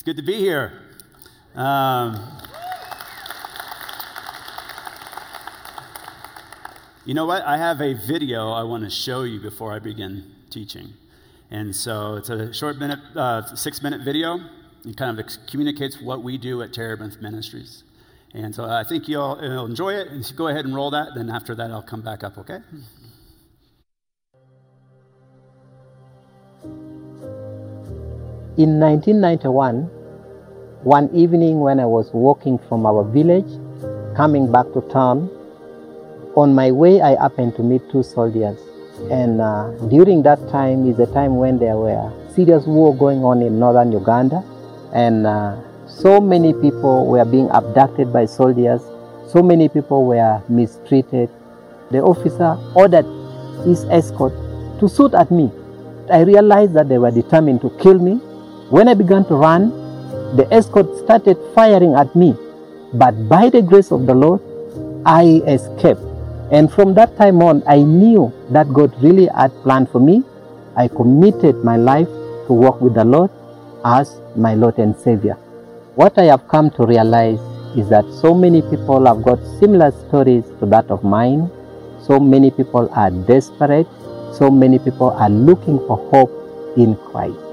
It's good to be here. Um, you know what? I have a video I want to show you before I begin teaching. And so it's a short minute, uh, six minute video. It kind of communicates what we do at Terebinth Ministries. And so I think you'll, you'll enjoy it. And so go ahead and roll that. Then after that, I'll come back up, okay? In 1991, one evening when I was walking from our village, coming back to town, on my way I happened to meet two soldiers. And uh, during that time is a time when there were serious war going on in northern Uganda. And uh, so many people were being abducted by soldiers. So many people were mistreated. The officer ordered his escort to shoot at me. I realized that they were determined to kill me when I began to run, the escort started firing at me. But by the grace of the Lord, I escaped. And from that time on, I knew that God really had planned for me. I committed my life to walk with the Lord as my Lord and Savior. What I have come to realize is that so many people have got similar stories to that of mine. So many people are desperate. So many people are looking for hope in Christ.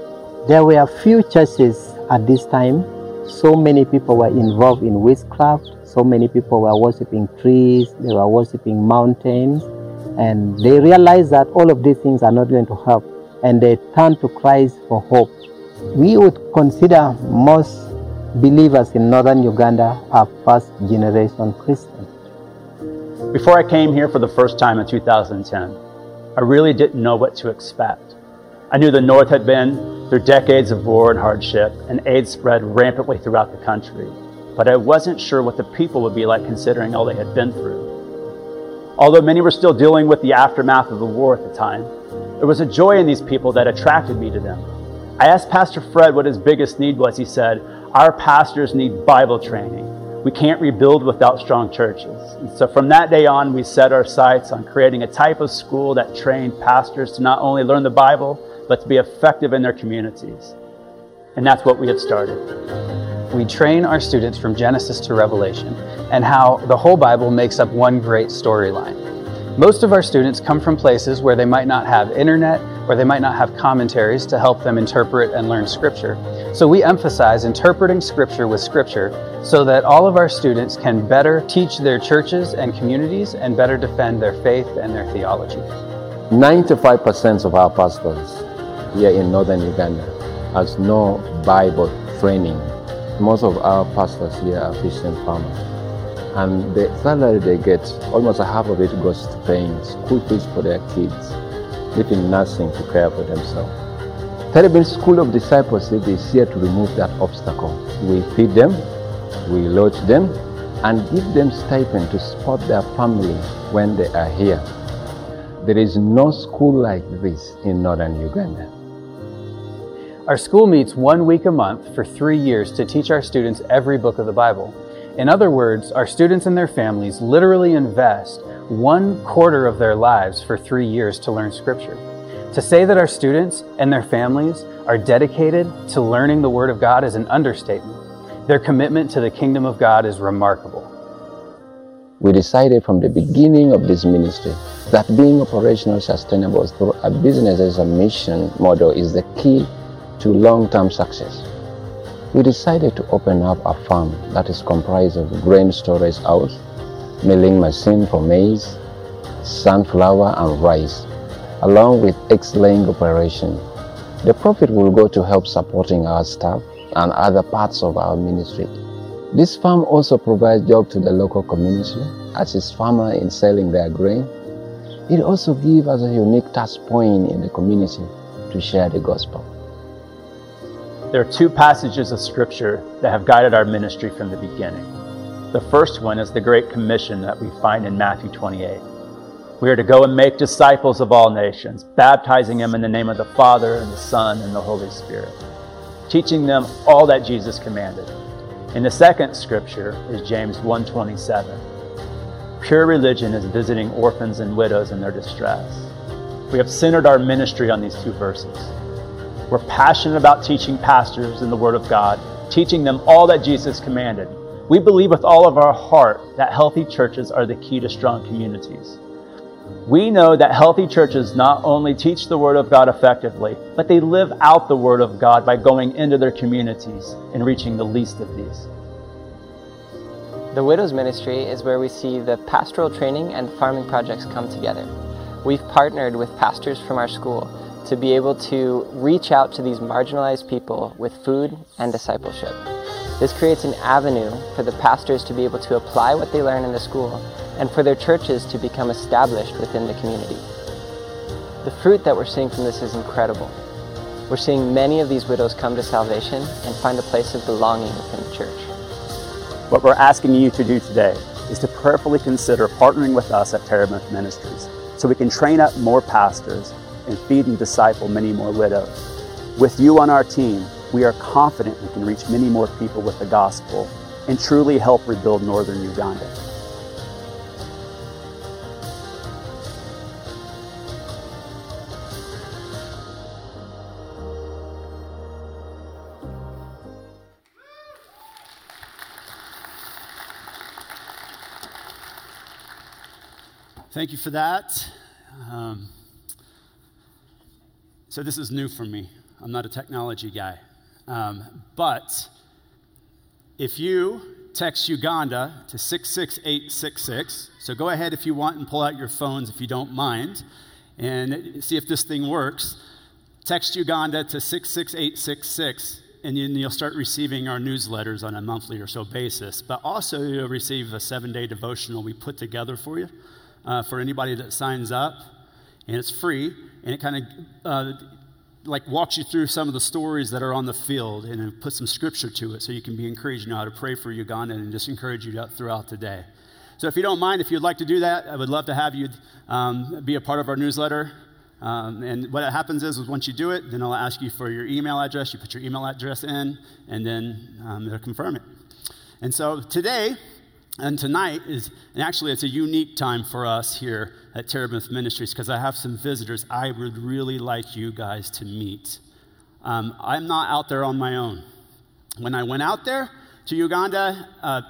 There were few churches at this time. So many people were involved in witchcraft. So many people were worshiping trees. They were worshiping mountains. And they realized that all of these things are not going to help. And they turned to Christ for hope. We would consider most believers in northern Uganda are first generation Christians. Before I came here for the first time in 2010, I really didn't know what to expect. I knew the North had been through decades of war and hardship, and AIDS spread rampantly throughout the country. But I wasn't sure what the people would be like considering all they had been through. Although many were still dealing with the aftermath of the war at the time, there was a joy in these people that attracted me to them. I asked Pastor Fred what his biggest need was. He said, Our pastors need Bible training. We can't rebuild without strong churches. And so from that day on, we set our sights on creating a type of school that trained pastors to not only learn the Bible, to be effective in their communities. And that's what we have started. We train our students from Genesis to Revelation and how the whole Bible makes up one great storyline. Most of our students come from places where they might not have internet or they might not have commentaries to help them interpret and learn Scripture. So we emphasize interpreting Scripture with Scripture so that all of our students can better teach their churches and communities and better defend their faith and their theology. 95% of our pastors here in northern Uganda has no Bible training. Most of our pastors here are Christian farmers. And the salary they get, almost half of it goes to paying school fees for their kids, leaving nothing to care for themselves. Terebinth School of Discipleship is here to remove that obstacle. We feed them, we lodge them, and give them stipend to support their family when they are here. There is no school like this in northern Uganda. Our school meets one week a month for three years to teach our students every book of the Bible. In other words, our students and their families literally invest one quarter of their lives for three years to learn Scripture. To say that our students and their families are dedicated to learning the Word of God is an understatement. Their commitment to the kingdom of God is remarkable. We decided from the beginning of this ministry that being operational sustainable through a business as a mission model is the key to long-term success. We decided to open up a farm that is comprised of grain storage house, milling machine for maize, sunflower and rice, along with egg-laying operation. The profit will go to help supporting our staff and other parts of our ministry. This farm also provides job to the local community as its farmer in selling their grain. It also gives us a unique touch point in the community to share the gospel. There are two passages of Scripture that have guided our ministry from the beginning. The first one is the Great Commission that we find in Matthew 28. We are to go and make disciples of all nations, baptizing them in the name of the Father and the Son and the Holy Spirit, teaching them all that Jesus commanded. And the second scripture is James 1:27. Pure religion is visiting orphans and widows in their distress. We have centered our ministry on these two verses. We're passionate about teaching pastors in the Word of God teaching them all that Jesus commanded. We believe with all of our heart that healthy churches are the key to strong communities. We know that healthy churches not only teach the Word of God effectively, but they live out the Word of God by going into their communities and reaching the least of these. The Widows Ministry is where we see the pastoral training and farming projects come together. We've partnered with pastors from our school to be able to reach out to these marginalized people with food and discipleship. This creates an avenue for the pastors to be able to apply what they learn in the school and for their churches to become established within the community. The fruit that we're seeing from this is incredible. We're seeing many of these widows come to salvation and find a place of belonging within the church. What we're asking you to do today is to prayerfully consider partnering with us at Terebinth Ministries so we can train up more pastors and feed and disciple many more widows. With you on our team, we are confident we can reach many more people with the gospel and truly help rebuild northern Uganda. Thank you for that. Um, so, this is new for me. I'm not a technology guy. Um, but if you text Uganda to 66866, so go ahead if you want and pull out your phones if you don't mind and see if this thing works. Text Uganda to 66866 and you'll start receiving our newsletters on a monthly or so basis. But also, you'll receive a seven day devotional we put together for you uh, for anybody that signs up. And it's free, and it kind of uh, like walks you through some of the stories that are on the field and then put some scripture to it so you can be encouraged you know how to pray for Uganda and just encourage you throughout the day. So if you don't mind, if you'd like to do that, I would love to have you um, be a part of our newsletter. Um, and what happens is, is once you do it, then I'll ask you for your email address. You put your email address in, and then um, they'll confirm it. And so today, and tonight is, and actually, it's a unique time for us here at Terebinth Ministries because I have some visitors I would really like you guys to meet. Um, I'm not out there on my own. When I went out there to Uganda, uh,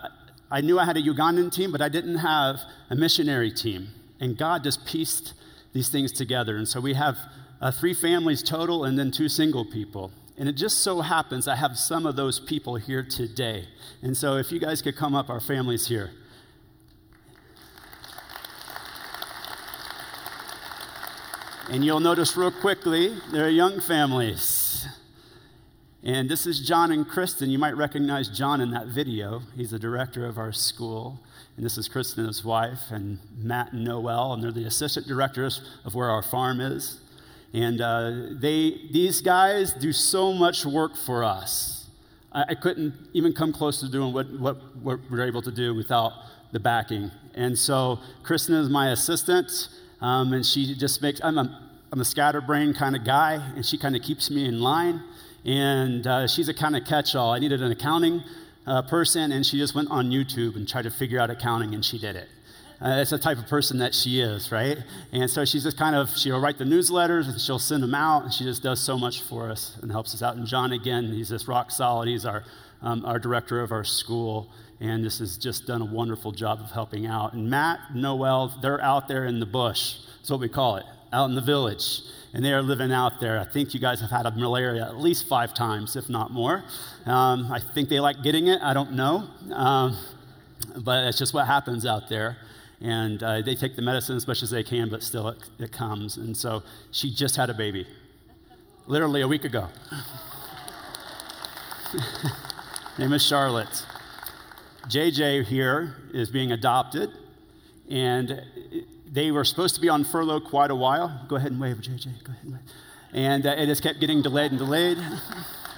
I knew I had a Ugandan team, but I didn't have a missionary team. And God just pieced these things together. And so we have uh, three families total and then two single people. And it just so happens I have some of those people here today. And so if you guys could come up, our families here. And you'll notice real quickly, they're young families. And this is John and Kristen. You might recognize John in that video. He's the director of our school. And this is Kristen and his wife, and Matt and Noel, and they're the assistant directors of where our farm is. And uh, they, these guys do so much work for us. I, I, couldn't even come close to doing what, what, what we're able to do without the backing. And so Kristen is my assistant, um, and she just makes, I'm a, I'm a scatterbrain kind of guy, and she kind of keeps me in line. And uh, she's a kind of catch all. I needed an accounting uh, person, and she just went on YouTube and tried to figure out accounting, and she did it. Uh, that's the type of person that she is, right? And so she's just kind of, she'll write the newsletters and she'll send them out, and she just does so much for us and helps us out. And John, again, he's just rock solid. He's our, um, our director of our school, and this has just done a wonderful job of helping out. And Matt, Noel, they're out there in the bush. That's what we call it, out in the village. And they are living out there. I think you guys have had malaria at least five times, if not more. Um, I think they like getting it. I don't know. Um, but it's just what happens out there and uh, they take the medicine as much as they can, but still it, it comes. And so she just had a baby, literally a week ago. Name is Charlotte. JJ here is being adopted, and they were supposed to be on furlough quite a while. Go ahead and wave, JJ. Go ahead and wave. And uh, it just kept getting delayed and delayed.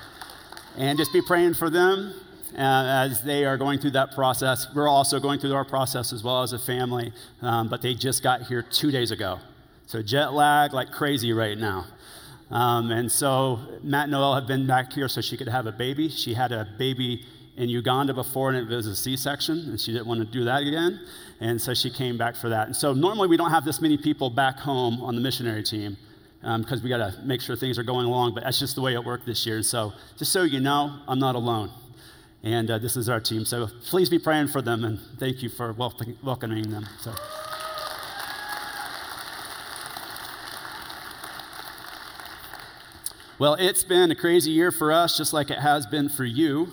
and just be praying for them as they are going through that process. We're also going through our process as well as a family, um, but they just got here two days ago. So jet lag like crazy right now. Um, and so Matt and Noel have been back here so she could have a baby. She had a baby in Uganda before and it was a C section, and she didn't want to do that again. And so she came back for that. And so normally we don't have this many people back home on the missionary team because um, we got to make sure things are going along, but that's just the way it worked this year. And so just so you know, I'm not alone. And uh, this is our team. So please be praying for them and thank you for welcoming them. So. Well, it's been a crazy year for us, just like it has been for you.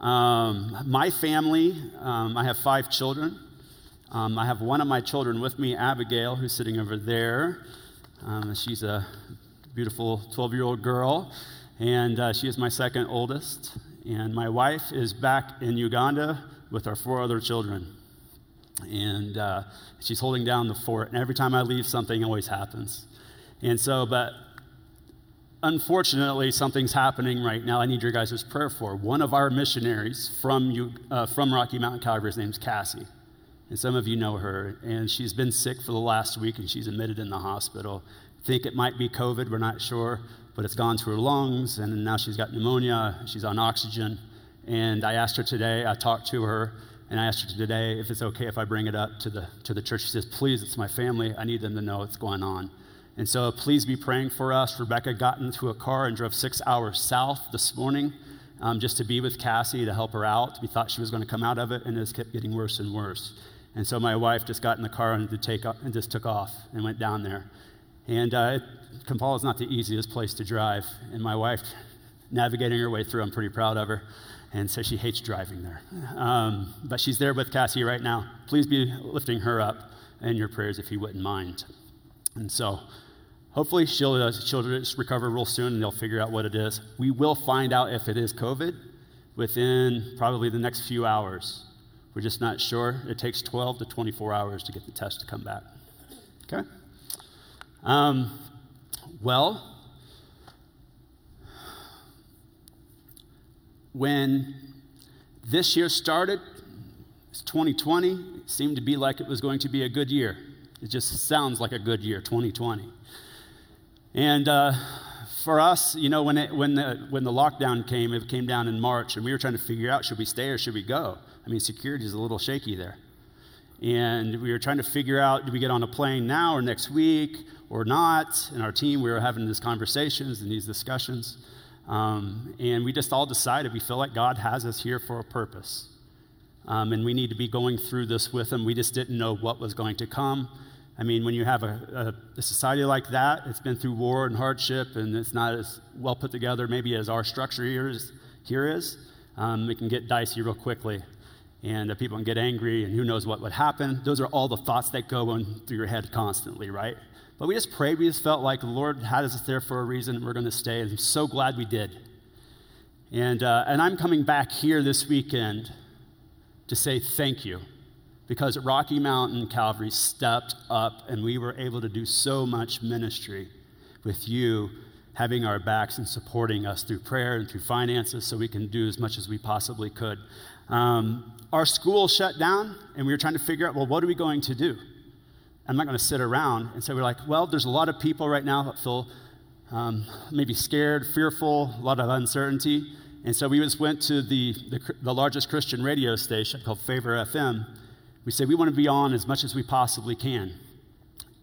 Um, my family, um, I have five children. Um, I have one of my children with me, Abigail, who's sitting over there. Um, she's a beautiful 12 year old girl, and uh, she is my second oldest. And my wife is back in Uganda with our four other children. And uh, she's holding down the fort. And every time I leave, something always happens. And so, but unfortunately, something's happening right now I need your guys' prayer for. One of our missionaries from, uh, from Rocky Mountain Calvary, his name's Cassie. And some of you know her. And she's been sick for the last week and she's admitted in the hospital. Think it might be COVID, we're not sure, but it's gone to her lungs and now she's got pneumonia. She's on oxygen. And I asked her today, I talked to her, and I asked her today if it's okay if I bring it up to the, to the church. She says, Please, it's my family. I need them to know what's going on. And so please be praying for us. Rebecca got into a car and drove six hours south this morning um, just to be with Cassie to help her out. We thought she was going to come out of it, and it kept getting worse and worse. And so my wife just got in the car and, to take and just took off and went down there. And uh, Kampala is not the easiest place to drive. And my wife, navigating her way through, I'm pretty proud of her. And so she hates driving there. Um, but she's there with Cassie right now. Please be lifting her up in your prayers if you wouldn't mind. And so Hopefully, she'll, uh, she'll recover real soon and they'll figure out what it is. We will find out if it is COVID within probably the next few hours. We're just not sure. It takes 12 to 24 hours to get the test to come back. Okay? Um, well, when this year started, it's 2020, it seemed to be like it was going to be a good year. It just sounds like a good year, 2020. And uh, for us, you know, when, it, when, the, when the lockdown came, it came down in March, and we were trying to figure out should we stay or should we go? I mean, security is a little shaky there. And we were trying to figure out do we get on a plane now or next week or not? And our team, we were having these conversations and these discussions. Um, and we just all decided we feel like God has us here for a purpose. Um, and we need to be going through this with Him. We just didn't know what was going to come. I mean, when you have a, a, a, society like that, it's been through war and hardship, and it's not as well put together maybe as our structure here is. Here is um, it can get dicey real quickly, and uh, people can get angry, and who knows what would happen. Those are all the thoughts that go on through your head constantly, right? But we just prayed. We just felt like the Lord had us there for a reason, we're going to stay. And I'm so glad we did. And, uh, and I'm coming back here this weekend to say thank you because Rocky Mountain Calvary stepped up and we were able to do so much ministry with you having our backs and supporting us through prayer and through finances so we can do as much as we possibly could. Um, our school shut down and we were trying to figure out, well, what are we going to do? I'm not going to sit around. And so we're like, well, there's a lot of people right now that feel um, maybe scared, fearful, a lot of uncertainty. And so we just went to the, the, the largest Christian radio station called Favor FM we said we want to be on as much as we possibly can.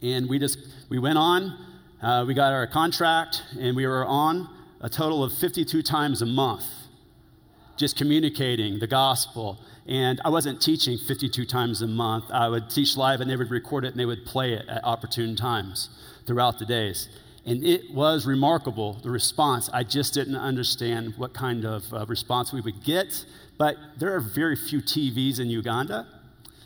And we just, we went on, uh, we got our contract, and we were on a total of 52 times a month, just communicating the gospel. And I wasn't teaching 52 times a month. I would teach live, and they would record it, and they would play it at opportune times throughout the days. And it was remarkable, the response. I just didn't understand what kind of uh, response we would get. But there are very few TVs in Uganda.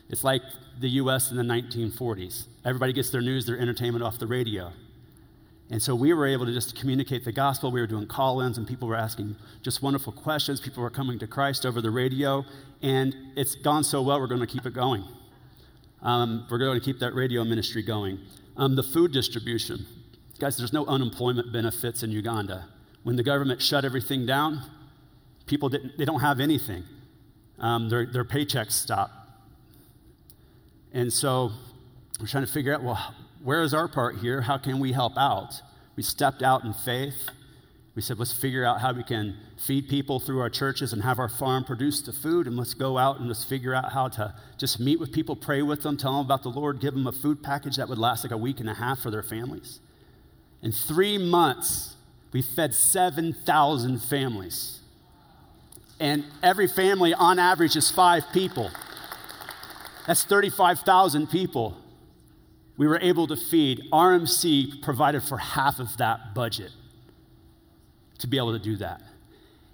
It's like the US in the 1940s. Everybody gets their news, their entertainment off the radio. And so we were able to just communicate the gospel. We were doing call ins, and people were asking just wonderful questions. People were coming to Christ over the radio. And it's gone so well, we're going to keep it going. Um, we're going to keep that radio ministry going. Um, the food distribution. Guys, there's no unemployment benefits in Uganda. When the government shut everything down, people didn't, they don't have anything. Um, their, their paychecks stop. And so we're trying to figure out well, where is our part here? How can we help out? We stepped out in faith. We said, let's figure out how we can feed people through our churches and have our farm produce the food. And let's go out and let's figure out how to just meet with people, pray with them, tell them about the Lord, give them a food package that would last like a week and a half for their families. In three months, we fed 7,000 families. and every family on average is five people. That's 35,000 people we were able to feed. RMC provided for half of that budget to be able to do that.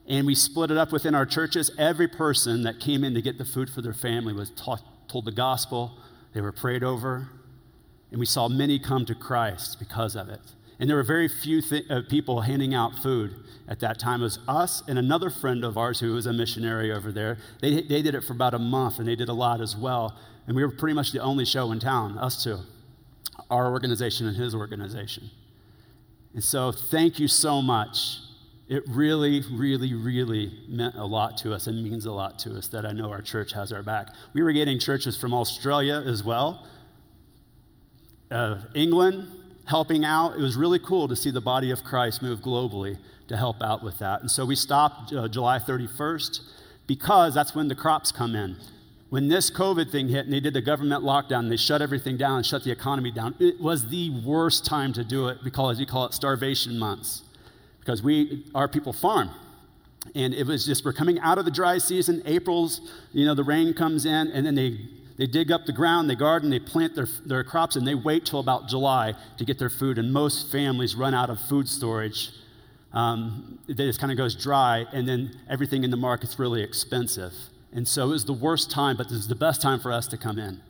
And we split it up within our churches. Every person that came in to get the food for their family was taught, told the gospel, they were prayed over, and we saw many come to Christ because of it. And there were very few th- uh, people handing out food at that time. It was us and another friend of ours who was a missionary over there. They, they did it for about a month, and they did a lot as well. And we were pretty much the only show in town, us two, our organization and his organization. And so, thank you so much. It really, really, really meant a lot to us and means a lot to us that I know our church has our back. We were getting churches from Australia as well, uh, England, helping out. It was really cool to see the body of Christ move globally to help out with that. And so we stopped uh, July 31st because that's when the crops come in. When this COVID thing hit and they did the government lockdown, they shut everything down and shut the economy down. It was the worst time to do it because we call it starvation months. Because we, our people farm. And it was just, we're coming out of the dry season. April's, you know, the rain comes in, and then they they dig up the ground, they garden, they plant their, their crops, and they wait till about July to get their food. And most families run out of food storage. Um, it just kind of goes dry, and then everything in the market's really expensive. And so it was the worst time, but this is the best time for us to come in.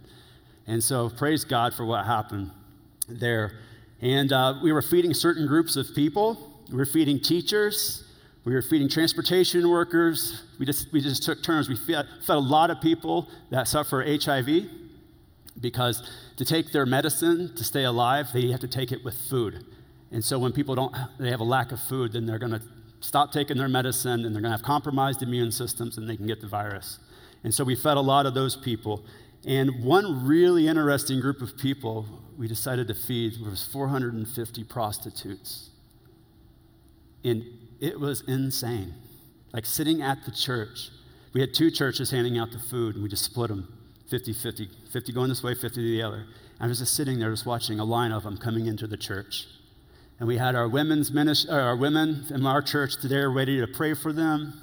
And so praise God for what happened there. And uh, we were feeding certain groups of people. We were feeding teachers. We were feeding transportation workers. We just, we just took turns. We fed, fed a lot of people that suffer HIV because to take their medicine to stay alive, they have to take it with food. And so when people don't, they have a lack of food, then they're going to stop taking their medicine and they're going to have compromised immune systems and they can get the virus. And so we fed a lot of those people. And one really interesting group of people we decided to feed was 450 prostitutes. And it was insane. Like sitting at the church. We had two churches handing out the food, and we just split them 50 50. 50 going this way, 50 to the other. I was just sitting there, just watching a line of them coming into the church. And we had our women's ministry, uh, our women in our church today ready to pray for them.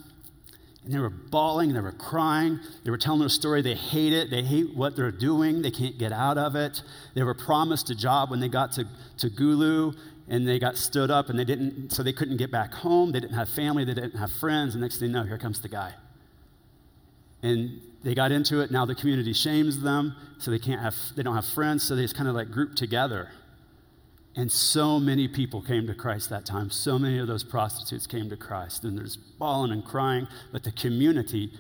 And they were bawling, they were crying, they were telling their story. They hate it, they hate what they're doing, they can't get out of it. They were promised a job when they got to, to Gulu, and they got stood up and they didn't, so they couldn't get back home. They didn't have family, they didn't have friends. And next thing you know, here comes the guy. And they got into it. Now the community shames them, so they can't have, they don't have friends, so they just kind of like group together. And so many people came to Christ that time. So many of those prostitutes came to Christ. And there's bawling and crying, but the community,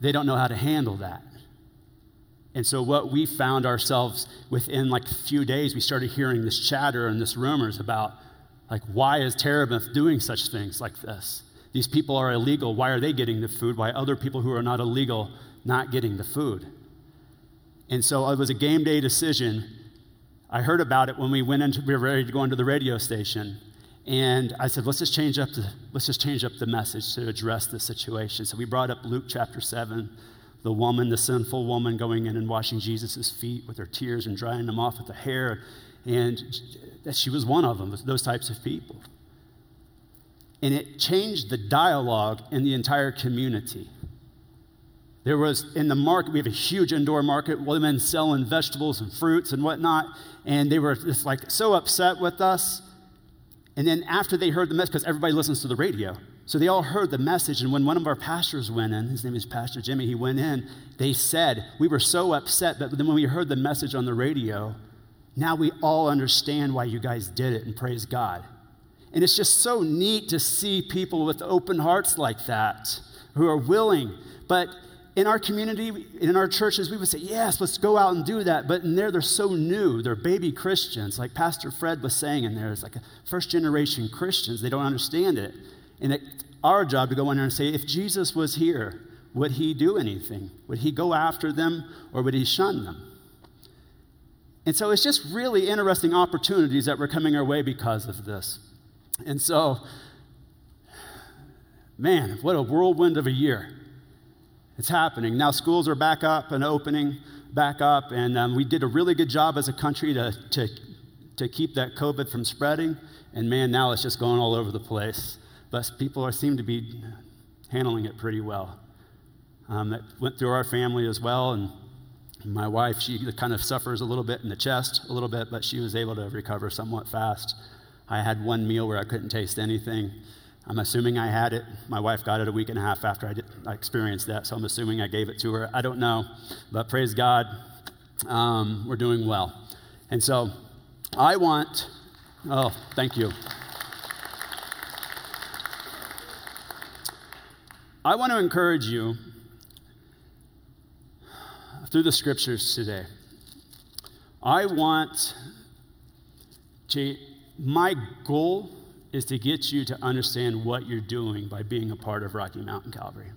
they don't know how to handle that. And so, what we found ourselves within like a few days, we started hearing this chatter and this rumors about, like, why is Terebinth doing such things like this? These people are illegal. Why are they getting the food? Why other people who are not illegal not getting the food? And so, it was a game day decision. I heard about it when we went into, we were ready to go into the radio station. And I said, let's just change up the, let's just change up the message to address the situation. So we brought up Luke chapter 7, the woman, the sinful woman, going in and washing Jesus' feet with her tears and drying them off with the hair. And that she was one of them, those types of people. And it changed the dialogue in the entire community. There was in the market, we have a huge indoor market, women selling vegetables and fruits and whatnot. And they were just like so upset with us. And then after they heard the message, because everybody listens to the radio, so they all heard the message, and when one of our pastors went in, his name is Pastor Jimmy, he went in, they said, We were so upset, but then when we heard the message on the radio, now we all understand why you guys did it, and praise God. And it's just so neat to see people with open hearts like that who are willing. But in our community, in our churches, we would say, yes, let's go out and do that. But in there, they're so new. They're baby Christians. Like Pastor Fred was saying in there, it's like first generation Christians. They don't understand it. And it's our job to go in there and say, if Jesus was here, would he do anything? Would he go after them or would he shun them? And so it's just really interesting opportunities that were coming our way because of this. And so, man, what a whirlwind of a year. It's happening. Now, schools are back up and opening back up, and um, we did a really good job as a country to, to, to keep that COVID from spreading. And man, now it's just going all over the place but people are, seem to be handling it pretty well. Um, that went through our family as well, and my wife, she kind of suffers a little bit in the chest, a little bit, but she was able to recover somewhat fast. I had one meal where I couldn't taste anything. I'm assuming I had it. My wife got it a week and a half after I, did, I experienced that, so I'm assuming I gave it to her. I don't know, but praise God, um, we're doing well. And so I want, oh, thank you. I want to encourage you through the scriptures today. I want to, my goal is to get you to understand what you're doing by being a part of Rocky Mountain Calvary.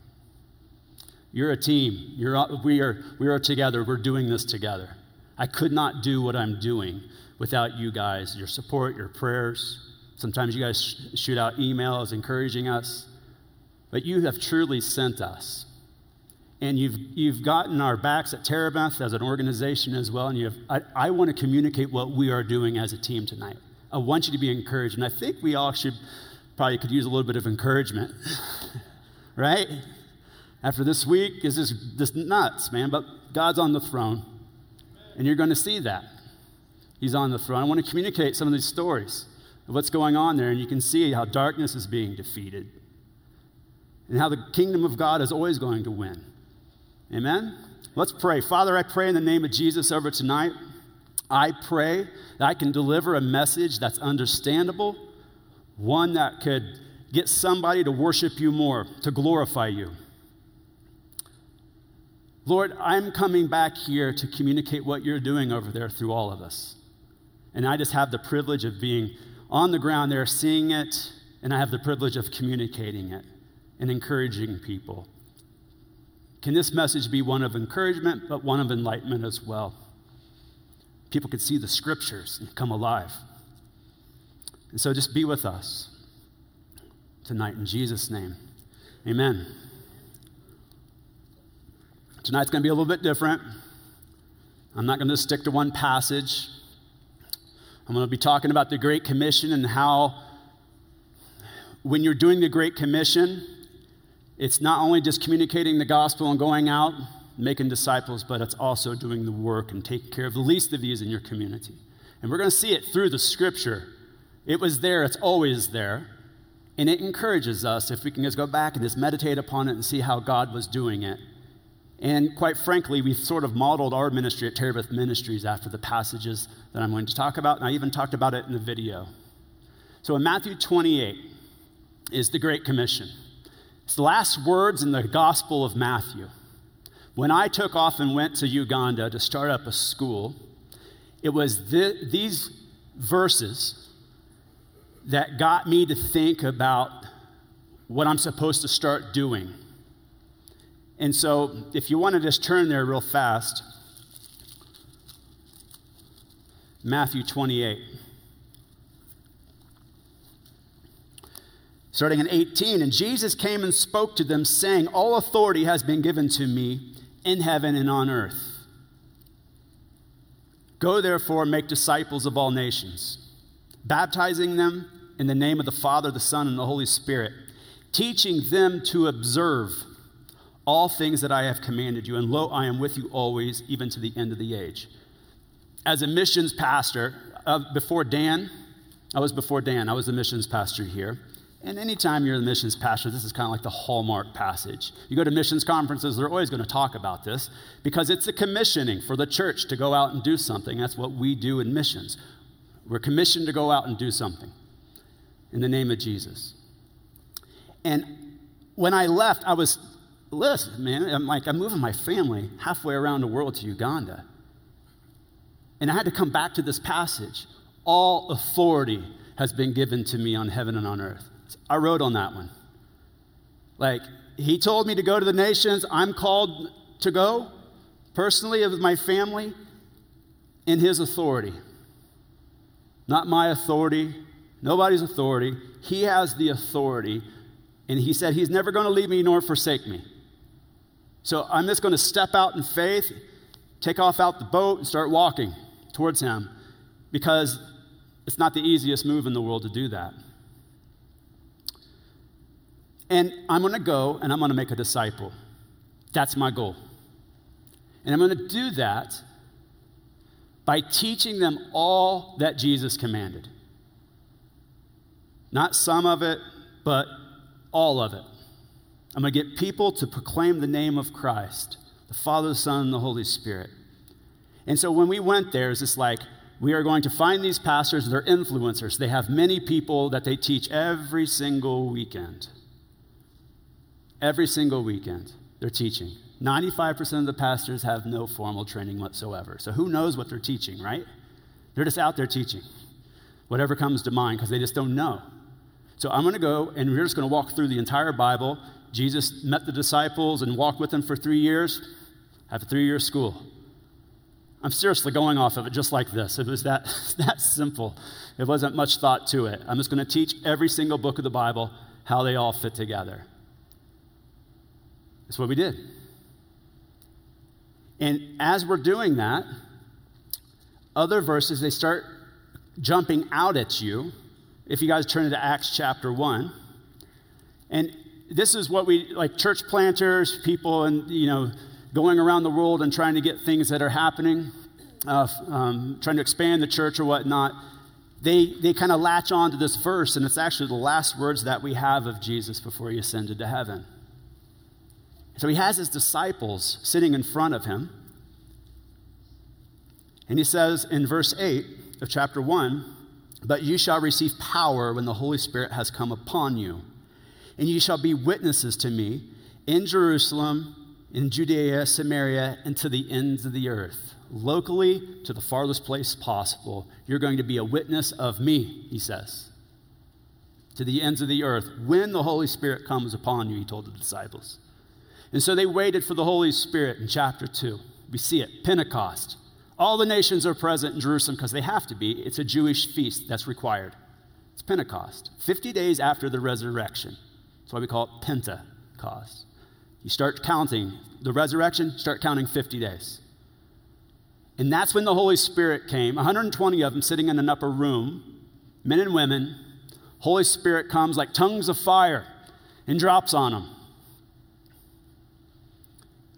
You're a team. You're, we, are, we are together. We're doing this together. I could not do what I'm doing without you guys, your support, your prayers. Sometimes you guys sh- shoot out emails encouraging us, but you have truly sent us. And you've, you've gotten our backs at Terebinth as an organization as well. And you have, I, I want to communicate what we are doing as a team tonight. I want you to be encouraged. And I think we all should probably could use a little bit of encouragement, right? After this week is this, this nuts, man, but God's on the throne. And you're going to see that. He's on the throne. I want to communicate some of these stories of what's going on there, and you can see how darkness is being defeated and how the kingdom of God is always going to win. Amen? Let's pray. Father, I pray in the name of Jesus over tonight. I pray that I can deliver a message that's understandable, one that could get somebody to worship you more, to glorify you. Lord, I'm coming back here to communicate what you're doing over there through all of us. And I just have the privilege of being on the ground there, seeing it, and I have the privilege of communicating it and encouraging people. Can this message be one of encouragement, but one of enlightenment as well? People could see the scriptures and come alive. And so just be with us tonight in Jesus' name. Amen. Tonight's going to be a little bit different. I'm not going to stick to one passage. I'm going to be talking about the Great Commission and how, when you're doing the Great Commission, it's not only just communicating the gospel and going out, making disciples, but it's also doing the work and taking care of the least of these in your community. And we're going to see it through the scripture. It was there, it's always there. And it encourages us if we can just go back and just meditate upon it and see how God was doing it. And quite frankly, we've sort of modeled our ministry at Terebinth Ministries after the passages that I'm going to talk about, and I even talked about it in the video. So in Matthew 28 is the Great Commission. It's the last words in the Gospel of Matthew. When I took off and went to Uganda to start up a school, it was th- these verses that got me to think about what I'm supposed to start doing. And so, if you want to just turn there real fast, Matthew 28. Starting in 18, and Jesus came and spoke to them, saying, All authority has been given to me in heaven and on earth. Go therefore and make disciples of all nations, baptizing them in the name of the Father, the Son, and the Holy Spirit, teaching them to observe all things that I have commanded you. And lo, I am with you always, even to the end of the age. As a missions pastor, uh, before Dan, I was before Dan, I was a missions pastor here. And anytime you're the missions pastor, this is kind of like the hallmark passage. You go to missions conferences, they're always going to talk about this because it's a commissioning for the church to go out and do something. That's what we do in missions. We're commissioned to go out and do something in the name of Jesus. And when I left, I was, listen, man, I'm like, I'm moving my family halfway around the world to Uganda. And I had to come back to this passage. All authority has been given to me on heaven and on earth. I wrote on that one. Like, he told me to go to the nations. I'm called to go personally with my family in his authority. Not my authority, nobody's authority. He has the authority. And he said, He's never going to leave me nor forsake me. So I'm just going to step out in faith, take off out the boat, and start walking towards him because it's not the easiest move in the world to do that. And I'm going to go and I'm going to make a disciple. That's my goal. And I'm going to do that by teaching them all that Jesus commanded. Not some of it, but all of it. I'm going to get people to proclaim the name of Christ, the Father, the Son, and the Holy Spirit. And so when we went there, it's just like, we are going to find these pastors, they're influencers. They have many people that they teach every single weekend. Every single weekend, they're teaching. 95% of the pastors have no formal training whatsoever. So who knows what they're teaching, right? They're just out there teaching whatever comes to mind because they just don't know. So I'm going to go and we're just going to walk through the entire Bible. Jesus met the disciples and walked with them for three years. Have a three year school. I'm seriously going off of it just like this. It was that, that simple. It wasn't much thought to it. I'm just going to teach every single book of the Bible how they all fit together. That's what we did. And as we're doing that, other verses, they start jumping out at you. If you guys turn to Acts chapter 1. And this is what we, like church planters, people, and, you know, going around the world and trying to get things that are happening, uh, um, trying to expand the church or whatnot, they, they kind of latch on to this verse, and it's actually the last words that we have of Jesus before he ascended to heaven. So he has his disciples sitting in front of him. And he says in verse 8 of chapter 1 But you shall receive power when the Holy Spirit has come upon you. And you shall be witnesses to me in Jerusalem, in Judea, Samaria, and to the ends of the earth. Locally, to the farthest place possible. You're going to be a witness of me, he says. To the ends of the earth. When the Holy Spirit comes upon you, he told the disciples. And so they waited for the Holy Spirit in chapter 2. We see it, Pentecost. All the nations are present in Jerusalem because they have to be. It's a Jewish feast that's required. It's Pentecost, 50 days after the resurrection. That's why we call it Pentecost. You start counting the resurrection, start counting 50 days. And that's when the Holy Spirit came, 120 of them sitting in an upper room, men and women. Holy Spirit comes like tongues of fire and drops on them.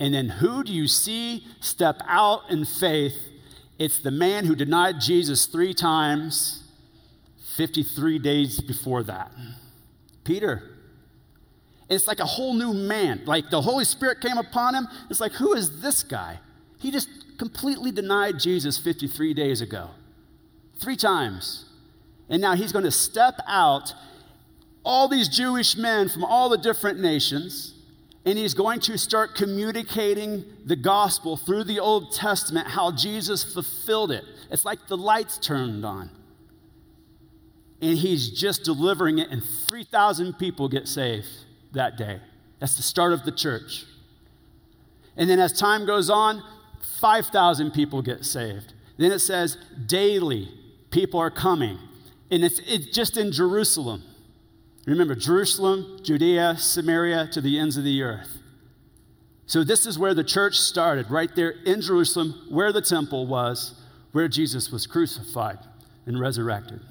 And then who do you see step out in faith? It's the man who denied Jesus three times 53 days before that. Peter. It's like a whole new man. Like the Holy Spirit came upon him. It's like, who is this guy? He just completely denied Jesus 53 days ago. Three times. And now he's going to step out, all these Jewish men from all the different nations and he's going to start communicating the gospel through the Old Testament, how Jesus fulfilled it. It's like the lights turned on. And he's just delivering it, and 3,000 people get saved that day. That's the start of the church. And then as time goes on, 5,000 people get saved. Then it says daily people are coming. And it's, it's just in Jerusalem. Remember, Jerusalem, Judea, Samaria, to the ends of the earth. So, this is where the church started, right there in Jerusalem, where the temple was, where Jesus was crucified and resurrected.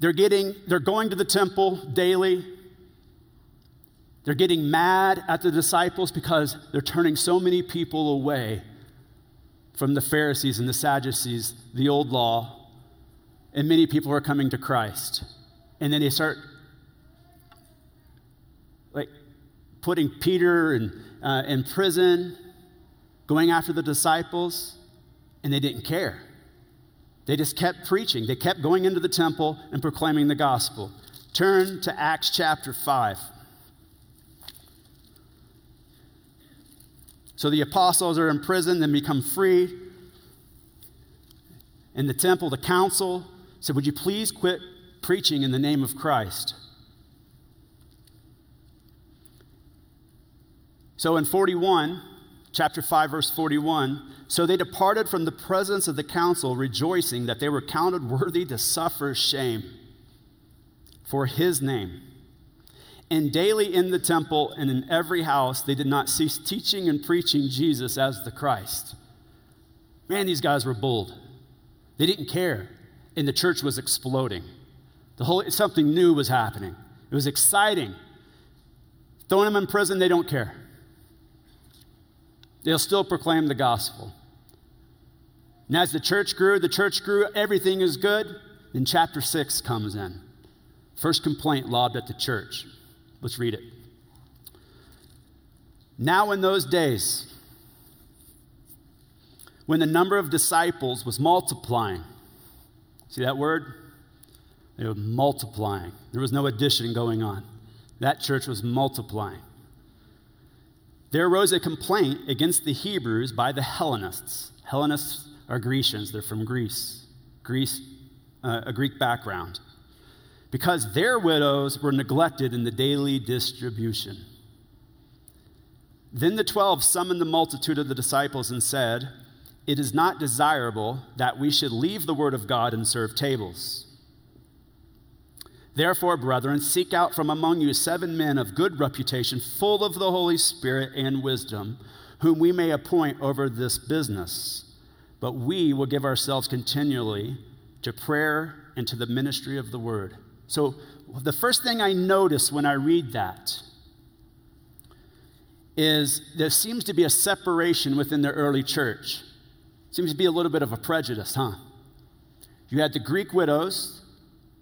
They're getting, they're going to the temple daily. They're getting mad at the disciples because they're turning so many people away from the Pharisees and the Sadducees, the old law, and many people are coming to Christ. And then they start like putting Peter in, uh, in prison, going after the disciples, and they didn't care. They just kept preaching. They kept going into the temple and proclaiming the gospel. Turn to Acts chapter 5. So the apostles are in prison, then become free. In the temple, the council said, Would you please quit preaching in the name of Christ? So in 41, chapter 5, verse 41, so they departed from the presence of the council, rejoicing that they were counted worthy to suffer shame for his name. And daily in the temple and in every house, they did not cease teaching and preaching Jesus as the Christ. Man, these guys were bold. They didn't care and the church was exploding. The whole, something new was happening. It was exciting. Throwing them in prison, they don't care. They'll still proclaim the gospel. And as the church grew, the church grew, everything is good. Then chapter 6 comes in. First complaint lobbed at the church. Let's read it. Now, in those days, when the number of disciples was multiplying, see that word? They were multiplying. There was no addition going on. That church was multiplying. There arose a complaint against the Hebrews by the Hellenists. Hellenists are Grecians, they're from Greece, Greece, uh, a Greek background, because their widows were neglected in the daily distribution. Then the twelve summoned the multitude of the disciples and said, It is not desirable that we should leave the word of God and serve tables. Therefore, brethren, seek out from among you seven men of good reputation, full of the Holy Spirit and wisdom, whom we may appoint over this business. But we will give ourselves continually to prayer and to the ministry of the word. So, the first thing I notice when I read that is there seems to be a separation within the early church. Seems to be a little bit of a prejudice, huh? You had the Greek widows,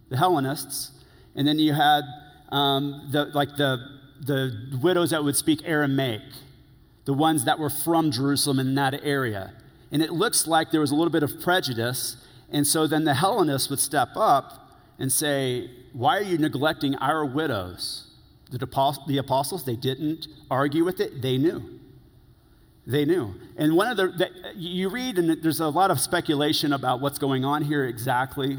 the Hellenists, and then you had um, the, like the, the widows that would speak Aramaic, the ones that were from Jerusalem in that area. And it looks like there was a little bit of prejudice. And so then the Hellenists would step up and say, Why are you neglecting our widows? The apostles, they didn't argue with it, they knew. They knew. And one of the, the, you read, and there's a lot of speculation about what's going on here exactly.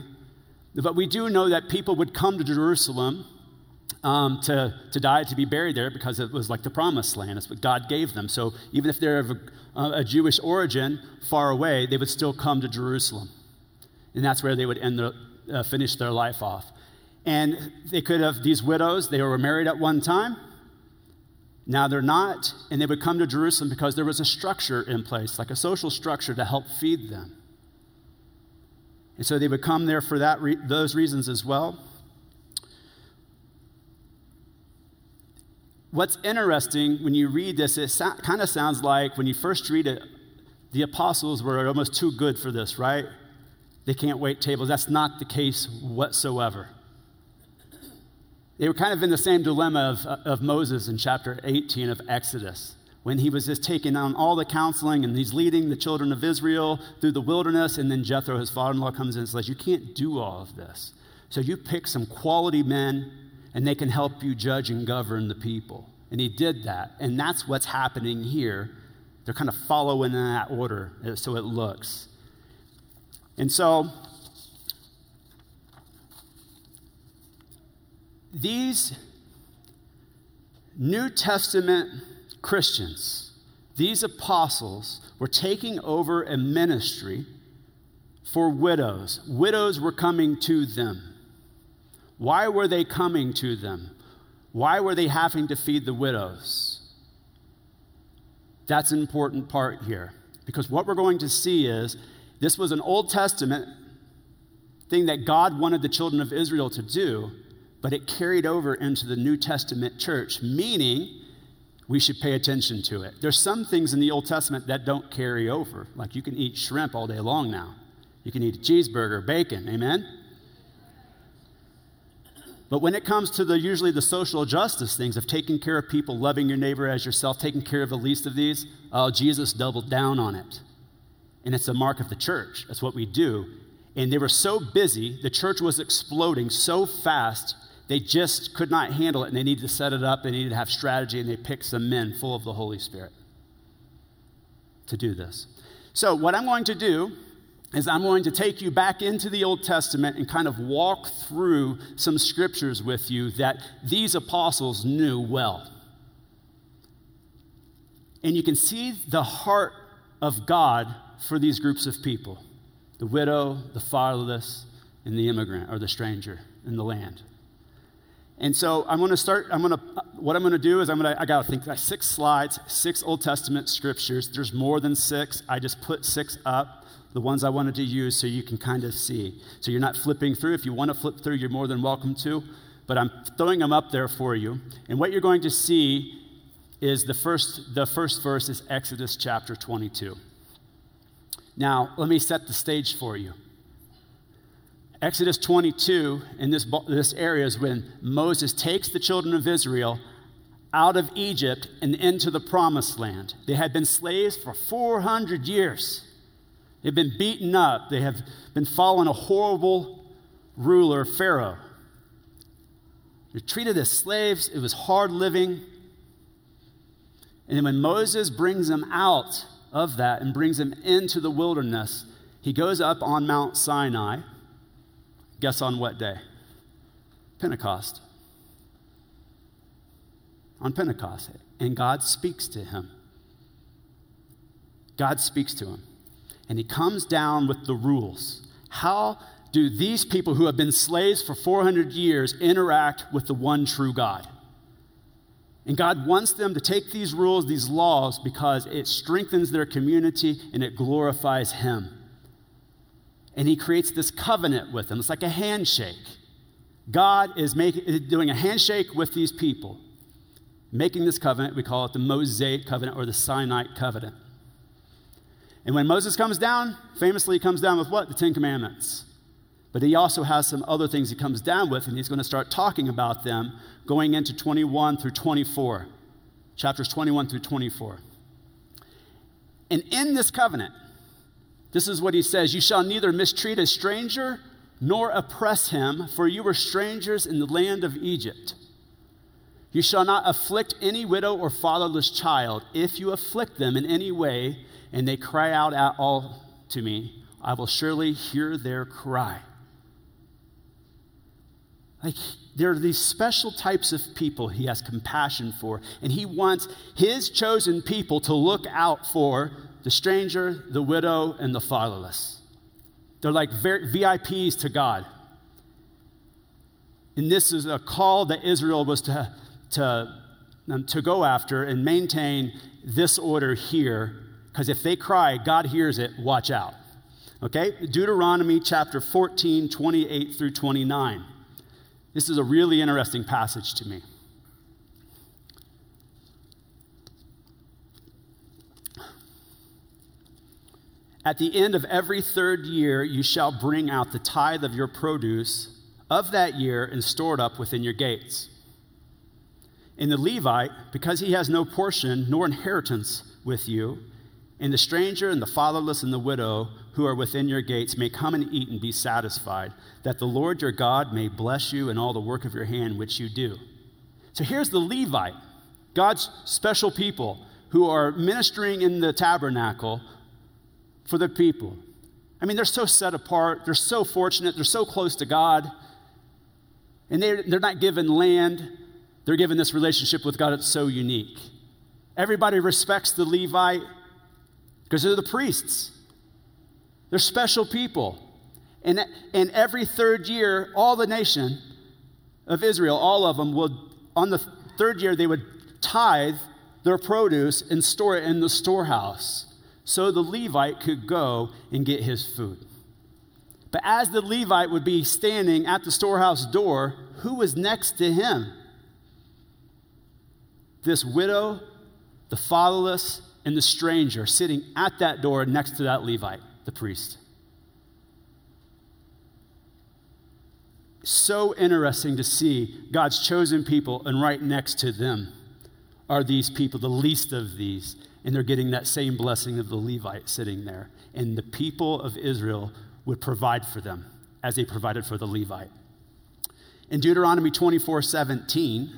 But we do know that people would come to Jerusalem um, to, to die, to be buried there, because it was like the promised land. It's what God gave them. So even if they're of a, a Jewish origin far away, they would still come to Jerusalem. And that's where they would end their, uh, finish their life off. And they could have, these widows, they were married at one time. Now they're not. And they would come to Jerusalem because there was a structure in place, like a social structure to help feed them. And so they would come there for that re- those reasons as well. What's interesting when you read this, it so- kind of sounds like when you first read it, the apostles were almost too good for this, right? They can't wait tables. That's not the case whatsoever. They were kind of in the same dilemma of, of Moses in chapter 18 of Exodus when he was just taking on all the counseling and he's leading the children of Israel through the wilderness. And then Jethro, his father in law, comes in and says, You can't do all of this. So you pick some quality men and they can help you judge and govern the people. And he did that. And that's what's happening here. They're kind of following in that order, uh, so it looks. And so these New Testament Christians, these apostles, were taking over a ministry for widows. Widows were coming to them. Why were they coming to them? Why were they having to feed the widows? That's an important part here. Because what we're going to see is this was an Old Testament thing that God wanted the children of Israel to do, but it carried over into the New Testament church, meaning we should pay attention to it. There's some things in the Old Testament that don't carry over. Like you can eat shrimp all day long now. You can eat a cheeseburger, bacon, amen? But when it comes to the usually the social justice things of taking care of people, loving your neighbor as yourself, taking care of the least of these, oh, Jesus doubled down on it. And it's a mark of the church. That's what we do. And they were so busy, the church was exploding so fast they just could not handle it and they needed to set it up. They needed to have strategy and they picked some men full of the Holy Spirit to do this. So, what I'm going to do is I'm going to take you back into the Old Testament and kind of walk through some scriptures with you that these apostles knew well. And you can see the heart of God for these groups of people the widow, the fatherless, and the immigrant or the stranger in the land. And so I'm going to start, I'm going to, what I'm going to do is I'm going to, I got to think six slides, six Old Testament scriptures. There's more than six. I just put six up, the ones I wanted to use so you can kind of see. So you're not flipping through. If you want to flip through, you're more than welcome to. But I'm throwing them up there for you. And what you're going to see is the first, the first verse is Exodus chapter 22. Now, let me set the stage for you. Exodus 22, in this, this area, is when Moses takes the children of Israel out of Egypt and into the promised land. They had been slaves for 400 years. They've been beaten up. They have been following a horrible ruler, Pharaoh. They're treated as slaves. It was hard living. And then when Moses brings them out of that and brings them into the wilderness, he goes up on Mount Sinai Guess on what day? Pentecost. On Pentecost. And God speaks to him. God speaks to him. And he comes down with the rules. How do these people who have been slaves for 400 years interact with the one true God? And God wants them to take these rules, these laws, because it strengthens their community and it glorifies Him and he creates this covenant with them. It's like a handshake. God is making, doing a handshake with these people, making this covenant. We call it the Mosaic covenant or the Sinai covenant. And when Moses comes down, famously, he comes down with what? The Ten Commandments. But he also has some other things he comes down with, and he's going to start talking about them going into 21 through 24, chapters 21 through 24. And in this covenant, this is what he says You shall neither mistreat a stranger nor oppress him, for you were strangers in the land of Egypt. You shall not afflict any widow or fatherless child. If you afflict them in any way, and they cry out at all to me, I will surely hear their cry. Like, there are these special types of people he has compassion for, and he wants his chosen people to look out for the stranger, the widow, and the fatherless. They're like VIPs to God. And this is a call that Israel was to, to, um, to go after and maintain this order here, because if they cry, God hears it, watch out. Okay? Deuteronomy chapter 14, 28 through 29. This is a really interesting passage to me. At the end of every third year, you shall bring out the tithe of your produce of that year and store it up within your gates. And the Levite, because he has no portion nor inheritance with you, and the stranger and the fatherless and the widow who are within your gates may come and eat and be satisfied, that the Lord your God may bless you in all the work of your hand which you do. So here's the Levite, God's special people who are ministering in the tabernacle for the people. I mean, they're so set apart, they're so fortunate, they're so close to God, and they're, they're not given land, they're given this relationship with God It's so unique. Everybody respects the Levite because they're the priests. They're special people. And, and every third year, all the nation of Israel, all of them, would, on the third year, they would tithe their produce and store it in the storehouse so the Levite could go and get his food. But as the Levite would be standing at the storehouse door, who was next to him? This widow, the fatherless, and the stranger sitting at that door next to that Levite, the priest. So interesting to see God's chosen people, and right next to them are these people, the least of these and they're getting that same blessing of the Levite sitting there. And the people of Israel would provide for them as they provided for the Levite. In Deuteronomy 24 17,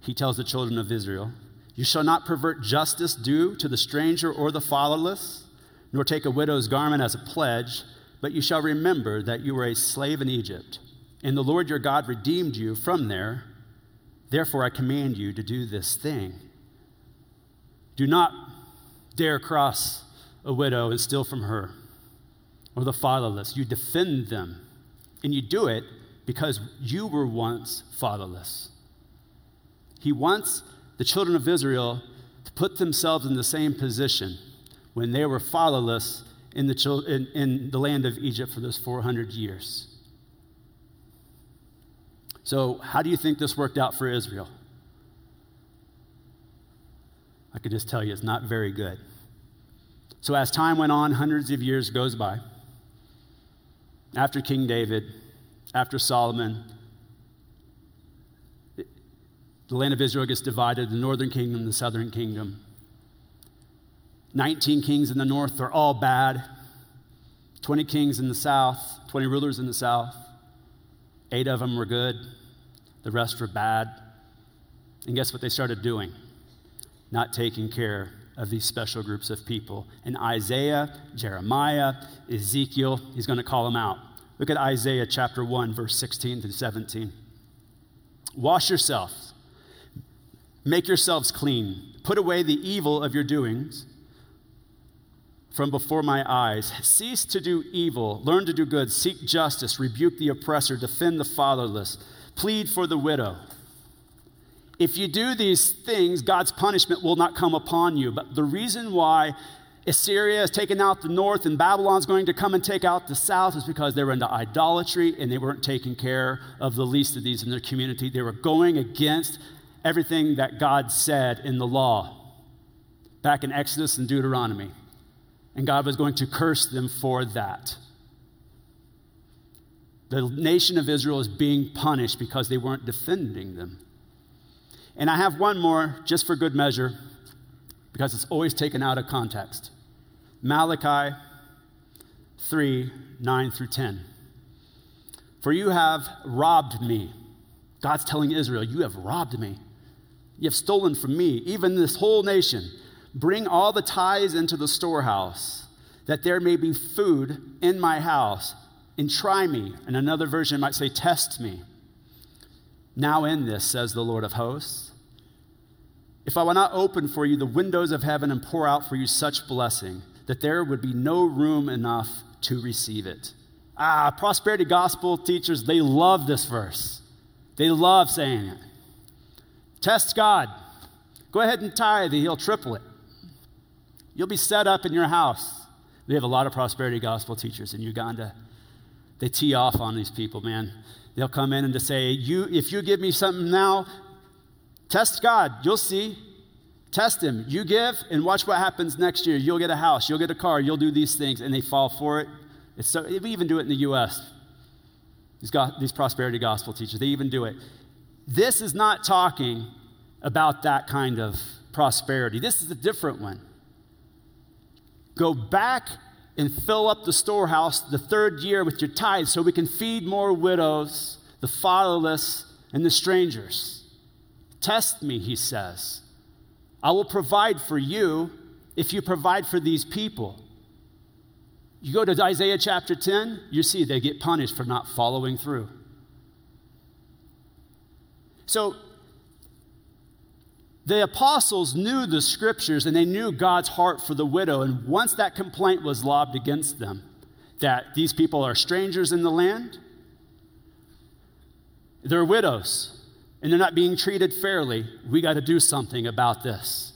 he tells the children of Israel, You shall not pervert justice due to the stranger or the fatherless, nor take a widow's garment as a pledge, but you shall remember that you were a slave in Egypt, and the Lord your God redeemed you from there. Therefore, I command you to do this thing. Do not dare cross a widow and steal from her or the fatherless. You defend them. And you do it because you were once fatherless. He wants the children of Israel to put themselves in the same position when they were fatherless in the, in, in the land of Egypt for those 400 years. So, how do you think this worked out for Israel? I could just tell you it's not very good. So, as time went on, hundreds of years goes by. After King David, after Solomon, the land of Israel gets divided the northern kingdom, the southern kingdom. 19 kings in the north, they're all bad. 20 kings in the south, 20 rulers in the south. Eight of them were good, the rest were bad. And guess what they started doing? Not taking care of these special groups of people. And Isaiah, Jeremiah, Ezekiel, he's going to call them out. Look at Isaiah chapter 1, verse 16 to 17. Wash yourselves, make yourselves clean, put away the evil of your doings from before my eyes. Cease to do evil, learn to do good, seek justice, rebuke the oppressor, defend the fatherless, plead for the widow. If you do these things, God's punishment will not come upon you. But the reason why Assyria is taking out the north and Babylon's going to come and take out the south is because they were into idolatry and they weren't taking care of the least of these in their community. They were going against everything that God said in the law back in Exodus and Deuteronomy and God was going to curse them for that. The nation of Israel is being punished because they weren't defending them. And I have one more just for good measure because it's always taken out of context. Malachi 3 9 through 10. For you have robbed me. God's telling Israel, You have robbed me. You have stolen from me, even this whole nation. Bring all the tithes into the storehouse, that there may be food in my house, and try me. And another version might say, Test me. Now, in this, says the Lord of hosts, if I will not open for you the windows of heaven and pour out for you such blessing, that there would be no room enough to receive it. Ah, prosperity gospel teachers, they love this verse. They love saying it. Test God. Go ahead and tithe, he'll triple it. You'll be set up in your house. We have a lot of prosperity gospel teachers in Uganda. They tee off on these people, man. They'll come in and to say, you, if you give me something now, test God. You'll see. Test him. You give and watch what happens next year. You'll get a house. You'll get a car. You'll do these things. And they fall for it. It's so, we even do it in the U.S. These, go, these prosperity gospel teachers, they even do it. This is not talking about that kind of prosperity. This is a different one. Go back and fill up the storehouse the third year with your tithes so we can feed more widows, the fatherless, and the strangers. Test me, he says. I will provide for you if you provide for these people. You go to Isaiah chapter 10, you see they get punished for not following through. So the apostles knew the scriptures and they knew God's heart for the widow. And once that complaint was lobbed against them, that these people are strangers in the land, they're widows, and they're not being treated fairly, we got to do something about this.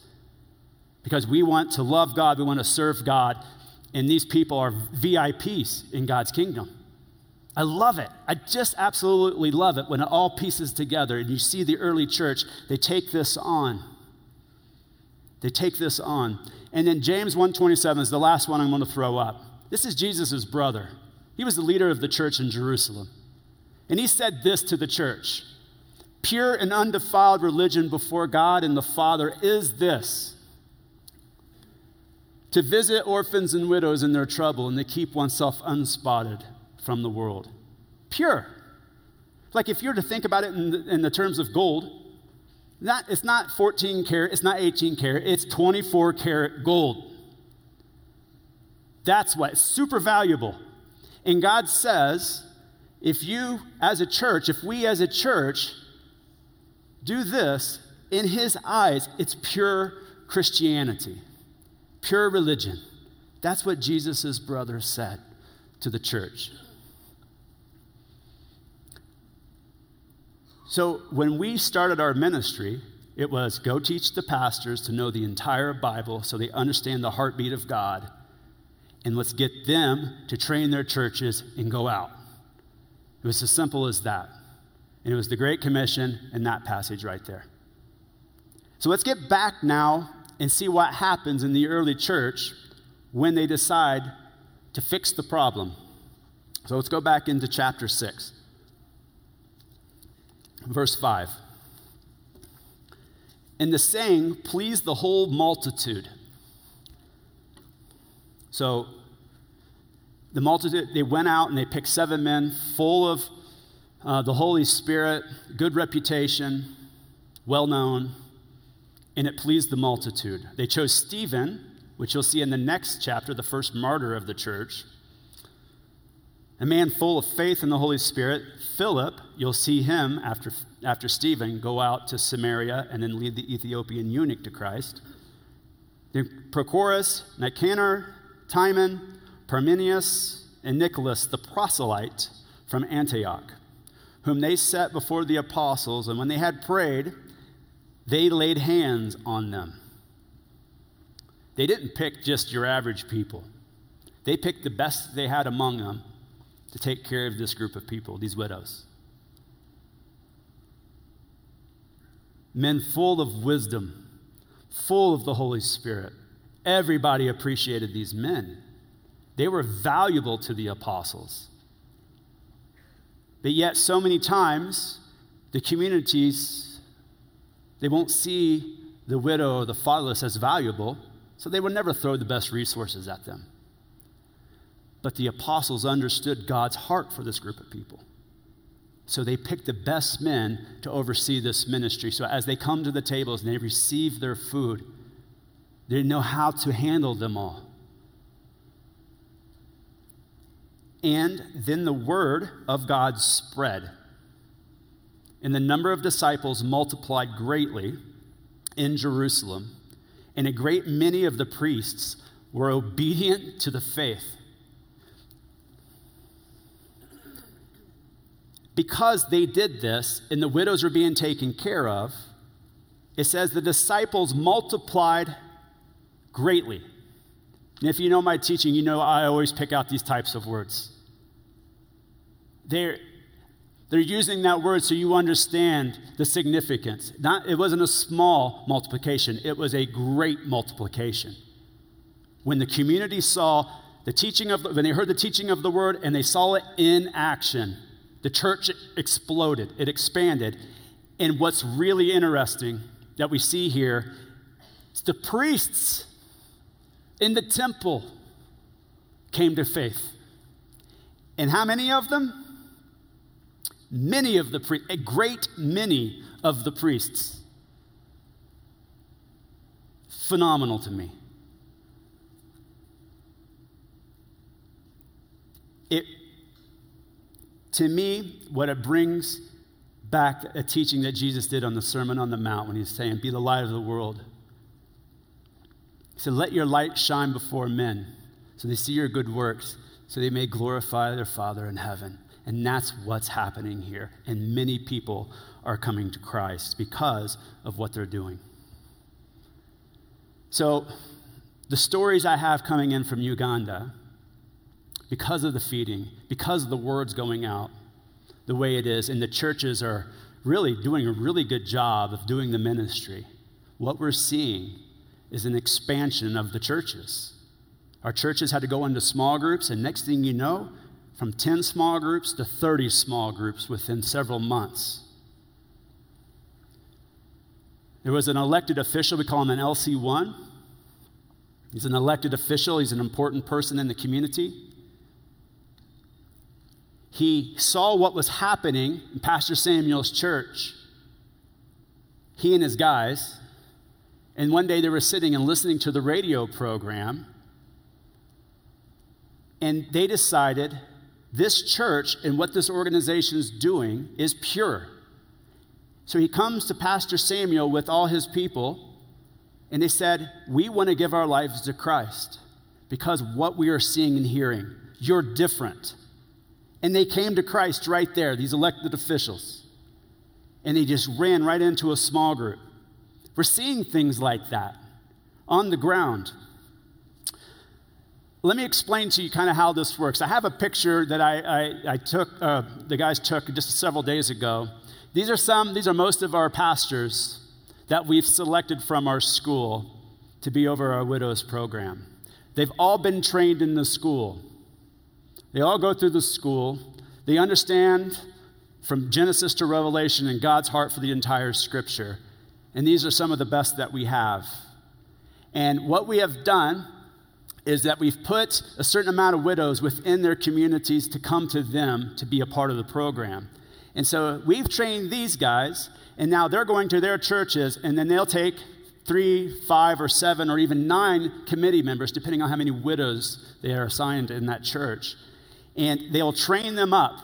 Because we want to love God, we want to serve God, and these people are VIPs in God's kingdom. I love it. I just absolutely love it when it all pieces together and you see the early church, they take this on. They take this on. And then James 127 is the last one I'm going to throw up. This is Jesus' brother. He was the leader of the church in Jerusalem. And he said this to the church Pure and undefiled religion before God and the Father is this to visit orphans and widows in their trouble and to keep oneself unspotted from the world. Pure. Like if you're to think about it in the, in the terms of gold, not, it's not 14 karat, it's not 18 karat, it's 24 karat gold. That's what, super valuable. And God says, if you as a church, if we as a church do this, in His eyes, it's pure Christianity, pure religion. That's what Jesus' brother said to the church. So when we started our ministry, it was go teach the pastors to know the entire Bible so they understand the heartbeat of God, and let's get them to train their churches and go out. It was as simple as that. And it was the Great Commission and that passage right there. So let's get back now and see what happens in the early church when they decide to fix the problem. So let's go back into chapter 6, verse 5. And the saying pleased the whole multitude. So the multitude, they went out and they picked seven men full of uh, the Holy Spirit, good reputation, well known, and it pleased the multitude. They chose Stephen, which you'll see in the next chapter, the first martyr of the church, a man full of faith in the Holy Spirit. Philip, you'll see him after, after Stephen go out to Samaria and then lead the Ethiopian eunuch to Christ. Then Prochorus, Nicanor, Timon, Parmenius, and Nicholas the proselyte from Antioch, whom they set before the apostles, and when they had prayed, they laid hands on them. They didn't pick just your average people, they picked the best they had among them to take care of this group of people, these widows. Men full of wisdom, full of the Holy Spirit. Everybody appreciated these men. They were valuable to the apostles. But yet, so many times, the communities, they won't see the widow or the fatherless as valuable, so they will never throw the best resources at them. But the apostles understood God's heart for this group of people. So they picked the best men to oversee this ministry. So as they come to the tables and they receive their food, they know how to handle them all. And then the word of God spread. And the number of disciples multiplied greatly in Jerusalem. And a great many of the priests were obedient to the faith. Because they did this and the widows were being taken care of, it says the disciples multiplied greatly. And if you know my teaching, you know I always pick out these types of words. They're, they're using that word so you understand the significance. Not, it wasn't a small multiplication, it was a great multiplication. When the community saw the teaching of, the, when they heard the teaching of the word and they saw it in action, the church exploded, it expanded. And what's really interesting that we see here is the priests in the temple came to faith. And how many of them? many of the priests, a great many of the priests. Phenomenal to me. It, to me, what it brings back a teaching that Jesus did on the Sermon on the Mount when he's saying, Be the light of the world. He said, Let your light shine before men so they see your good works, so they may glorify their Father in heaven. And that's what's happening here. And many people are coming to Christ because of what they're doing. So, the stories I have coming in from Uganda, because of the feeding, because of the words going out the way it is, and the churches are really doing a really good job of doing the ministry, what we're seeing is an expansion of the churches. Our churches had to go into small groups, and next thing you know, from 10 small groups to 30 small groups within several months. There was an elected official, we call him an LC1. He's an elected official, he's an important person in the community. He saw what was happening in Pastor Samuel's church. He and his guys, and one day they were sitting and listening to the radio program, and they decided this church and what this organization is doing is pure. So he comes to Pastor Samuel with all his people, and they said, We want to give our lives to Christ because what we are seeing and hearing, you're different. And they came to Christ right there, these elected officials. and they just ran right into a small group. We're seeing things like that on the ground. Let me explain to you kind of how this works. I have a picture that I, I, I took, uh, the guys took just several days ago. These are some, these are most of our pastors that we've selected from our school to be over our widows program. They've all been trained in the school. They all go through the school. They understand from Genesis to Revelation and God's heart for the entire scripture. And these are some of the best that we have. And what we have done is that we've put a certain amount of widows within their communities to come to them to be a part of the program. And so we've trained these guys, and now they're going to their churches, and then they'll take three, five, or seven, or even nine committee members, depending on how many widows they are assigned in that church. And they'll train them up.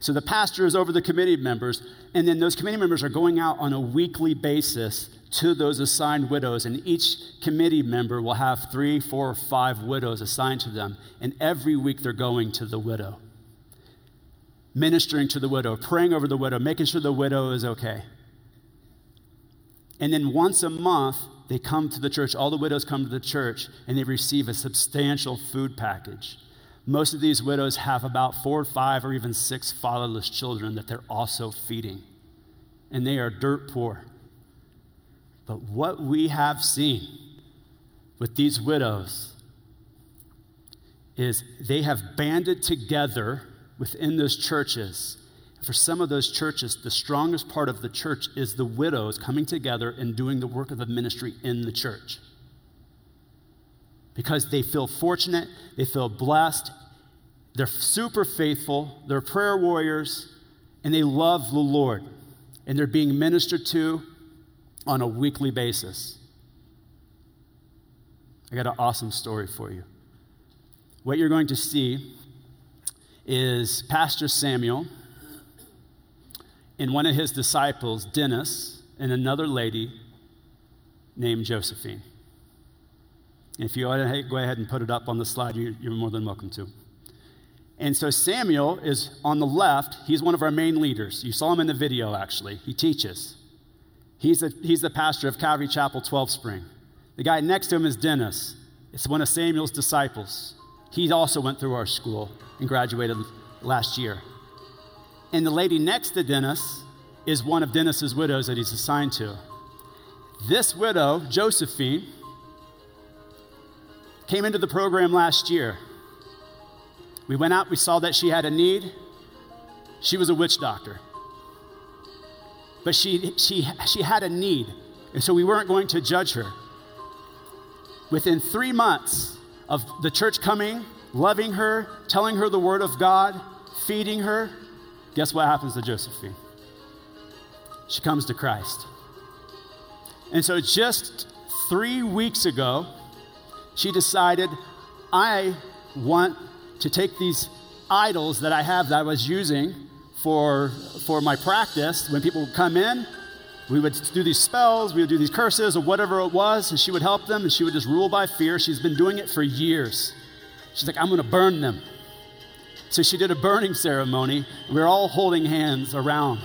So the pastor is over the committee members, and then those committee members are going out on a weekly basis to those assigned widows, and each committee member will have three, four, or five widows assigned to them, and every week they're going to the widow, ministering to the widow, praying over the widow, making sure the widow is okay. And then once a month, they come to the church, all the widows come to the church, and they receive a substantial food package. Most of these widows have about four, five, or even six fatherless children that they're also feeding. And they are dirt poor. But what we have seen with these widows is they have banded together within those churches. For some of those churches, the strongest part of the church is the widows coming together and doing the work of the ministry in the church. Because they feel fortunate, they feel blessed, they're super faithful, they're prayer warriors, and they love the Lord. And they're being ministered to on a weekly basis. I got an awesome story for you. What you're going to see is Pastor Samuel and one of his disciples, Dennis, and another lady named Josephine. If you want to go ahead and put it up on the slide, you're more than welcome to. And so Samuel is on the left. He's one of our main leaders. You saw him in the video, actually. He teaches. He's, a, he's the pastor of Calvary Chapel 12 Spring. The guy next to him is Dennis. It's one of Samuel's disciples. He also went through our school and graduated last year. And the lady next to Dennis is one of Dennis's widows that he's assigned to. This widow, Josephine, came into the program last year. We went out, we saw that she had a need. She was a witch doctor but she, she, she had a need. And so we weren't going to judge her. Within three months of the church coming, loving her, telling her the word of God, feeding her, guess what happens to Josephine? She comes to Christ. And so just three weeks ago, she decided, I want to take these idols that I have that I was using for, for my practice, when people would come in, we would do these spells, we would do these curses or whatever it was, and she would help them, and she would just rule by fear. She's been doing it for years. She's like, I'm going to burn them. So she did a burning ceremony. We were all holding hands around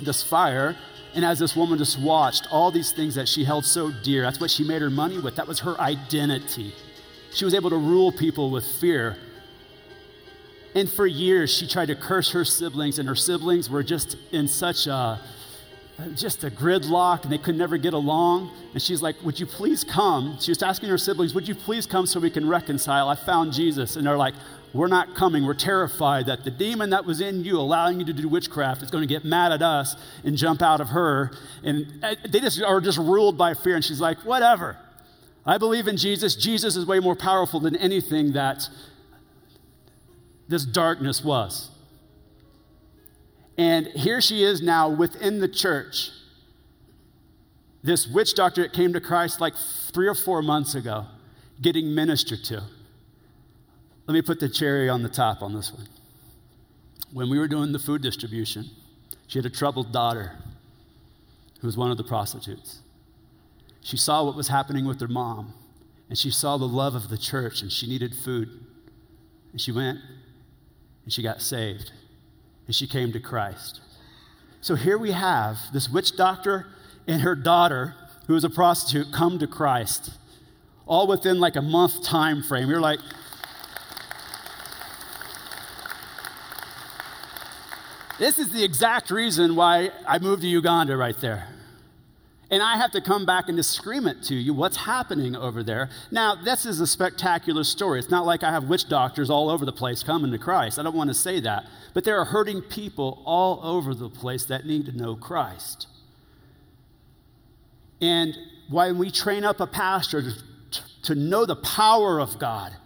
this fire. And as this woman just watched all these things that she held so dear, that's what she made her money with. That was her identity. She was able to rule people with fear. And for years, she tried to curse her siblings, and her siblings were just in such a just a gridlock and they could never get along. And she's like, Would you please come? She was asking her siblings, Would you please come so we can reconcile? I found Jesus. And they're like, We're not coming. We're terrified that the demon that was in you, allowing you to do witchcraft, is going to get mad at us and jump out of her. And uh, they just are just ruled by fear. And she's like, Whatever. I believe in Jesus. Jesus is way more powerful than anything that this darkness was. And here she is now within the church. This witch doctor that came to Christ like three or four months ago, getting ministered to. Let me put the cherry on the top on this one. When we were doing the food distribution, she had a troubled daughter who was one of the prostitutes. She saw what was happening with her mom, and she saw the love of the church, and she needed food. And she went and she got saved and she came to Christ. So here we have this witch doctor and her daughter, who is a prostitute, come to Christ, all within like a month time frame. You're like, this is the exact reason why I moved to Uganda right there. And I have to come back and just scream it to you what's happening over there. Now, this is a spectacular story. It's not like I have witch doctors all over the place coming to Christ. I don't want to say that. But there are hurting people all over the place that need to know Christ. And when we train up a pastor to, to know the power of God,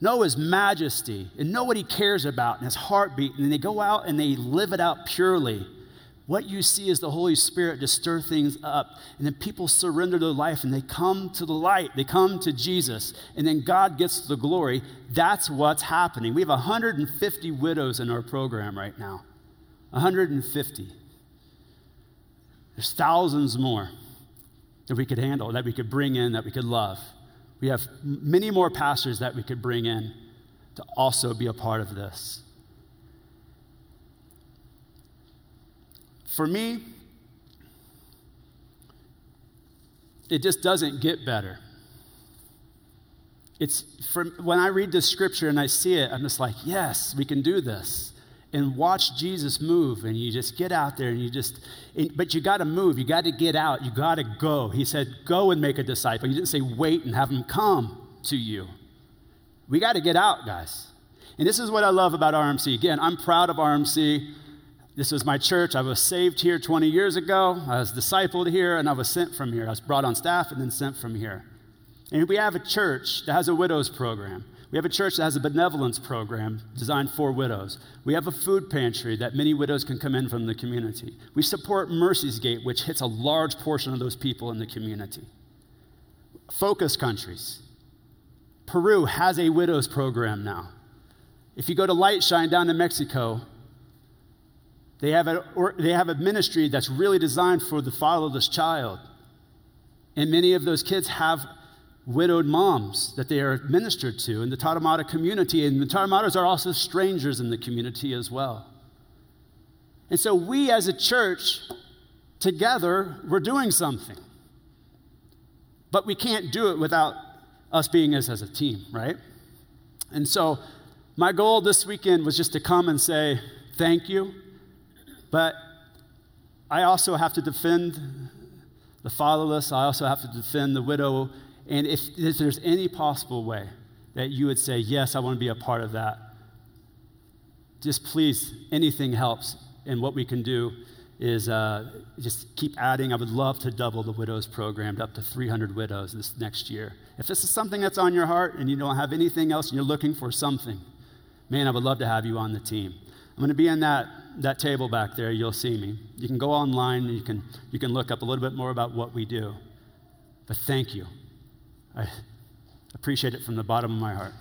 know his majesty, and know what he cares about and his heartbeat, and they go out and they live it out purely what you see is the Holy Spirit to stir things up. And then people surrender their life and they come to the light. They come to Jesus. And then God gets the glory. That's what's happening. We have 150 widows in our program right now. 150. There's thousands more that we could handle, that we could bring in, that we could love. We have many more pastors that we could bring in to also be a part of this. For me, it just doesn't get better. It's from when I read this scripture and I see it, I'm just like, yes, we can do this. And watch Jesus move, and you just get out there and you just, but you got to move. You got to get out. You got to go. He said, go and make a disciple. He didn't say wait and have them come to you. We got to get out, guys. And this is what I love about RMC. Again, I'm proud of RMC. This was my church. I was saved here 20 years ago. I was discipled here, and I was sent from here. I was brought on staff and then sent from here. And we have a church that has a widows program. We have a church that has a benevolence program designed for widows. We have a food pantry that many widows can come in from the community. We support Mercy's Gate, which hits a large portion of those people in the community. Focus countries. Peru has a widows program now. If you go to Lightshine down in Mexico, they have, a, they have a ministry that's really designed for the fatherless child. And many of those kids have widowed moms that they are ministered to in the Tarahumara community. And the Tarahumaras are also strangers in the community as well. And so we as a church, together, we're doing something. But we can't do it without us being as, as a team, right? And so my goal this weekend was just to come and say, thank you. But I also have to defend the fatherless. I also have to defend the widow. And if, if there's any possible way that you would say, Yes, I want to be a part of that, just please, anything helps. And what we can do is uh, just keep adding. I would love to double the widows program up to 300 widows this next year. If this is something that's on your heart and you don't have anything else and you're looking for something, man, I would love to have you on the team. I'm going to be in that, that table back there. You'll see me. You can go online and you can, you can look up a little bit more about what we do. But thank you. I appreciate it from the bottom of my heart.